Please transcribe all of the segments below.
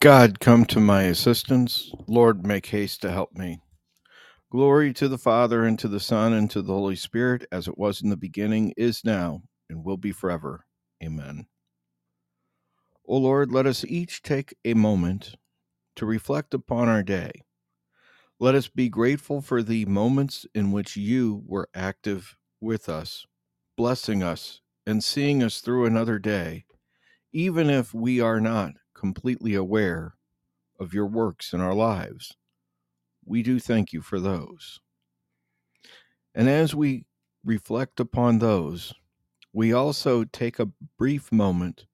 God, come to my assistance. Lord, make haste to help me. Glory to the Father, and to the Son, and to the Holy Spirit, as it was in the beginning, is now, and will be forever. Amen. O Lord, let us each take a moment to reflect upon our day. Let us be grateful for the moments in which you were active with us, blessing us, and seeing us through another day, even if we are not completely aware of your works in our lives. We do thank you for those. And as we reflect upon those, we also take a brief moment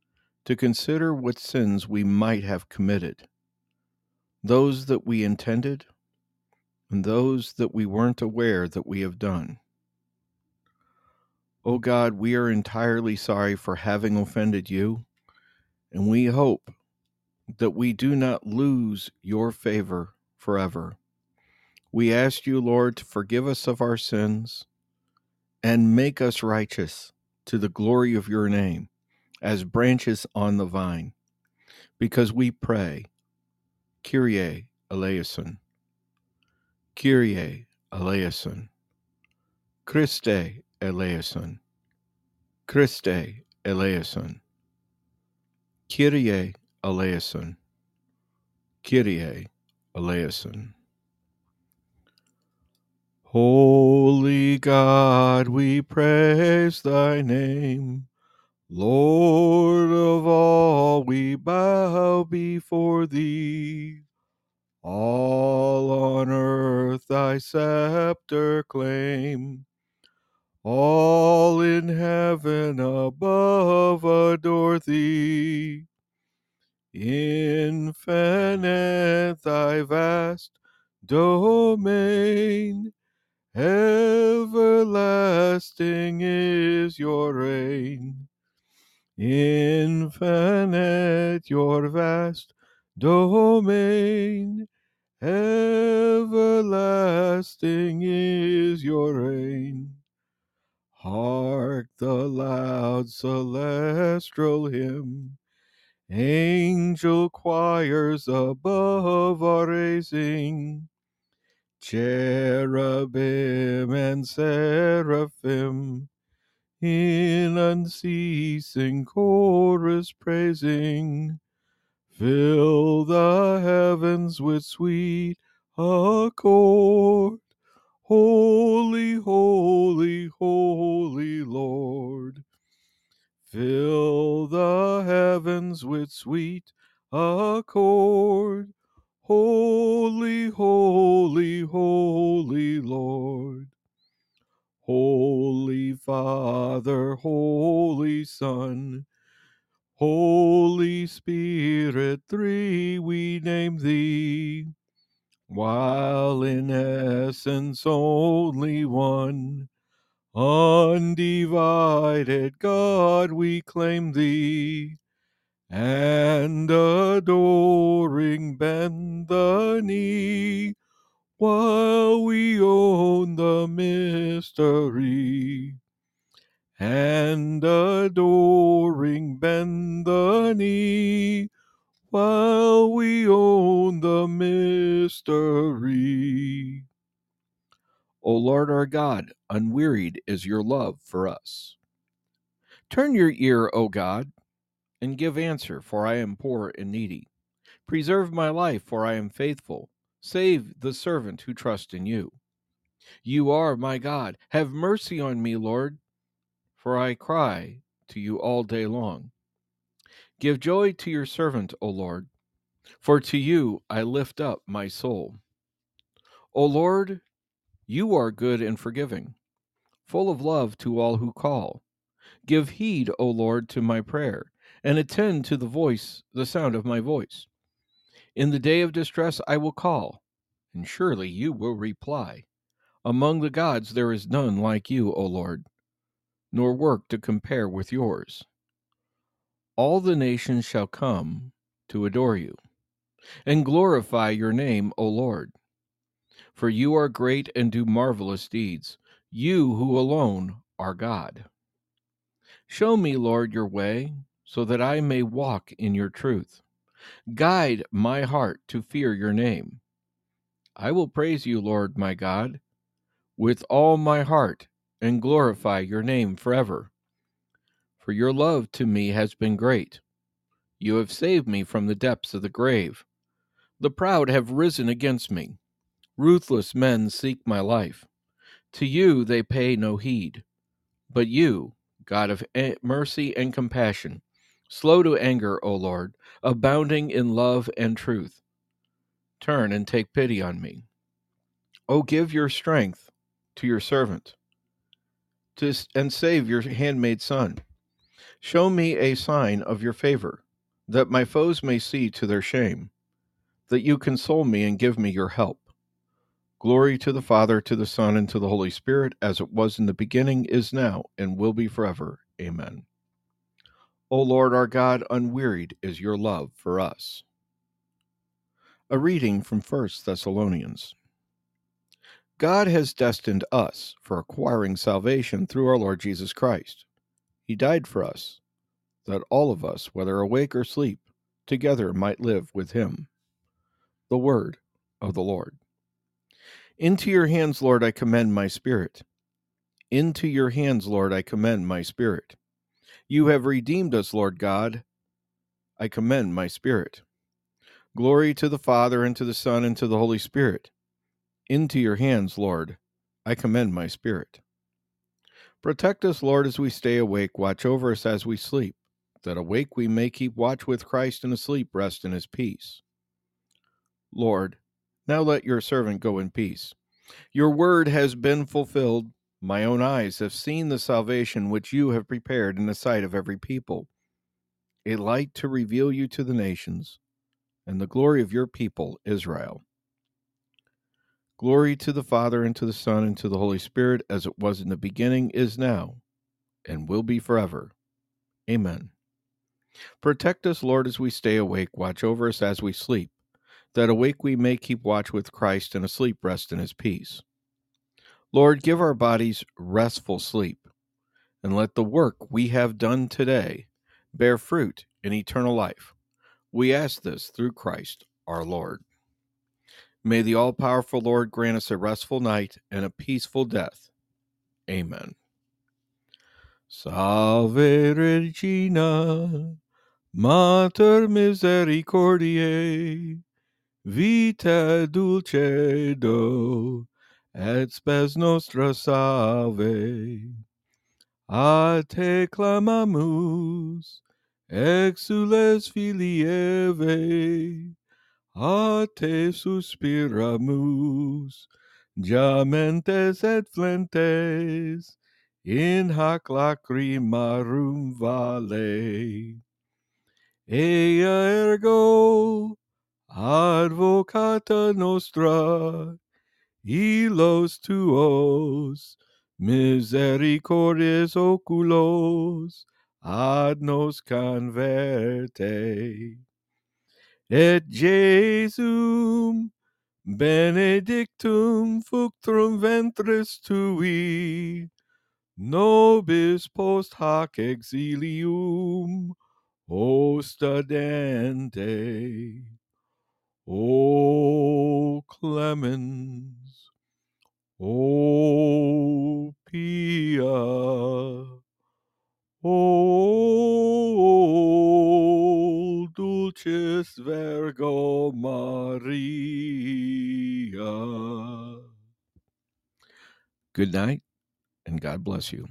to consider what sins we might have committed, those that we intended, and those that we weren't aware that we have done. O oh God, we are entirely sorry for having offended you, and we hope that we do not lose your favor forever. We ask you, Lord, to forgive us of our sins and make us righteous to the glory of your name as branches on the vine, because we pray, Kyrie eleison, Kyrie eleison, Christe eleison, Christe eleison, Kyrie eleison, Kyrie eleison. Holy God, we praise thy name. Lord of all, we bow before thee. All on earth thy scepter Infinite thy vast domain Everlasting is your reign, infinite your vast domain. Everlasting is your reign. Hark the loud celestial hymn, angel choirs above are raising. Cherubim and seraphim in unceasing chorus praising. Fill the heavens with sweet accord. Holy with sweet accord Holy, holy, holy Lord. Holy Father, Holy Son, Holy Spirit, three we name thee, while in essence only one. Undivided God, we claim thee and adoring bend the knee while we own the mystery and adoring bend the knee while we own the mystery. O Lord our God, unwearied is your love for us. Turn your ear, O God, and give answer, for I am poor and needy. Preserve my life, for I am faithful. Save the servant who trusts in you. You are my God. Have mercy on me, Lord, for I cry to you all day long. Give joy to your servant, O Lord, for to you I lift up my soul. O Lord, you are good and forgiving, full of love to all who call. Give heed, O Lord, to my prayer, and attend to the voice, the sound of my voice. In the day of distress I will call, and surely you will reply. Among the gods there is none like you, O Lord, nor work to compare with yours. All the nations shall come to adore you, and glorify your name, O Lord. For you are great and do marvelous deeds, you who alone are God. Show me, Lord, your way, so that I may walk in your truth. Guide my heart to fear your name. I will praise you, Lord my God, with all my heart and glorify your name forever. For your love to me has been great. You have saved me from the depths of the grave. The proud have risen against me. Ruthless men seek my life. To you they pay no heed. But you, God of mercy and compassion, slow to anger, O Lord, abounding in love and truth, turn and take pity on me. O give your strength to your servant to, and save your handmaid son. Show me a sign of your favor, that my foes may see to their shame, that you console me and give me your help. Glory to the Father, to the Son, and to the Holy Spirit, as it was in the beginning, is now, and will be forever. Amen. O Lord our God, unwearied is your love for us. A reading from 1 Thessalonians. God has destined us for acquiring salvation through our Lord Jesus Christ. He died for us, that all of us, whether awake or asleep, together might live with him. The word of the Lord. Into your hands, Lord, I commend my spirit. Into your hands, Lord, I commend my spirit. You have redeemed us, Lord God. I commend my spirit. Glory to the Father, and to the Son, and to the Holy Spirit. Into your hands, Lord, I commend my spirit. Protect us, Lord, as we stay awake. Watch over us as we sleep, that awake we may keep watch with Christ, and asleep rest in his peace. Lord, now let your servant go in peace. Your word has been fulfilled. My own eyes have seen the salvation which you have prepared in the sight of every people, a light to reveal you to the nations, and the glory of your people, Israel. Glory to the Father, and to the Son, and to the Holy Spirit, as it was in the beginning, is now, and will be forever. Amen. Protect us, Lord, as we stay awake. Watch over us as we sleep that awake we may keep watch with Christ and asleep rest in his peace. Lord, give our bodies restful sleep, and let the work we have done today bear fruit in eternal life. We ask this through Christ our Lord. May the all powerful Lord grant us a restful night and a peaceful death. Amen. Salve Regina, Mater Misericordiae Vita dulcedo, et spes nostra salve. A te clamamus, exules filii Eve, a te suspiramus, gementes et flentes, in hac lacrimarum vale. Ea ergo, advocata nostra, illos tuos, misericordes oculos, ad nos converte. Et Jesum benedictum fructum ventris tui, nobis post hac exilium ostadente. O clemens, O pia, O dulcis Virgo Maria. Good night, and God bless you.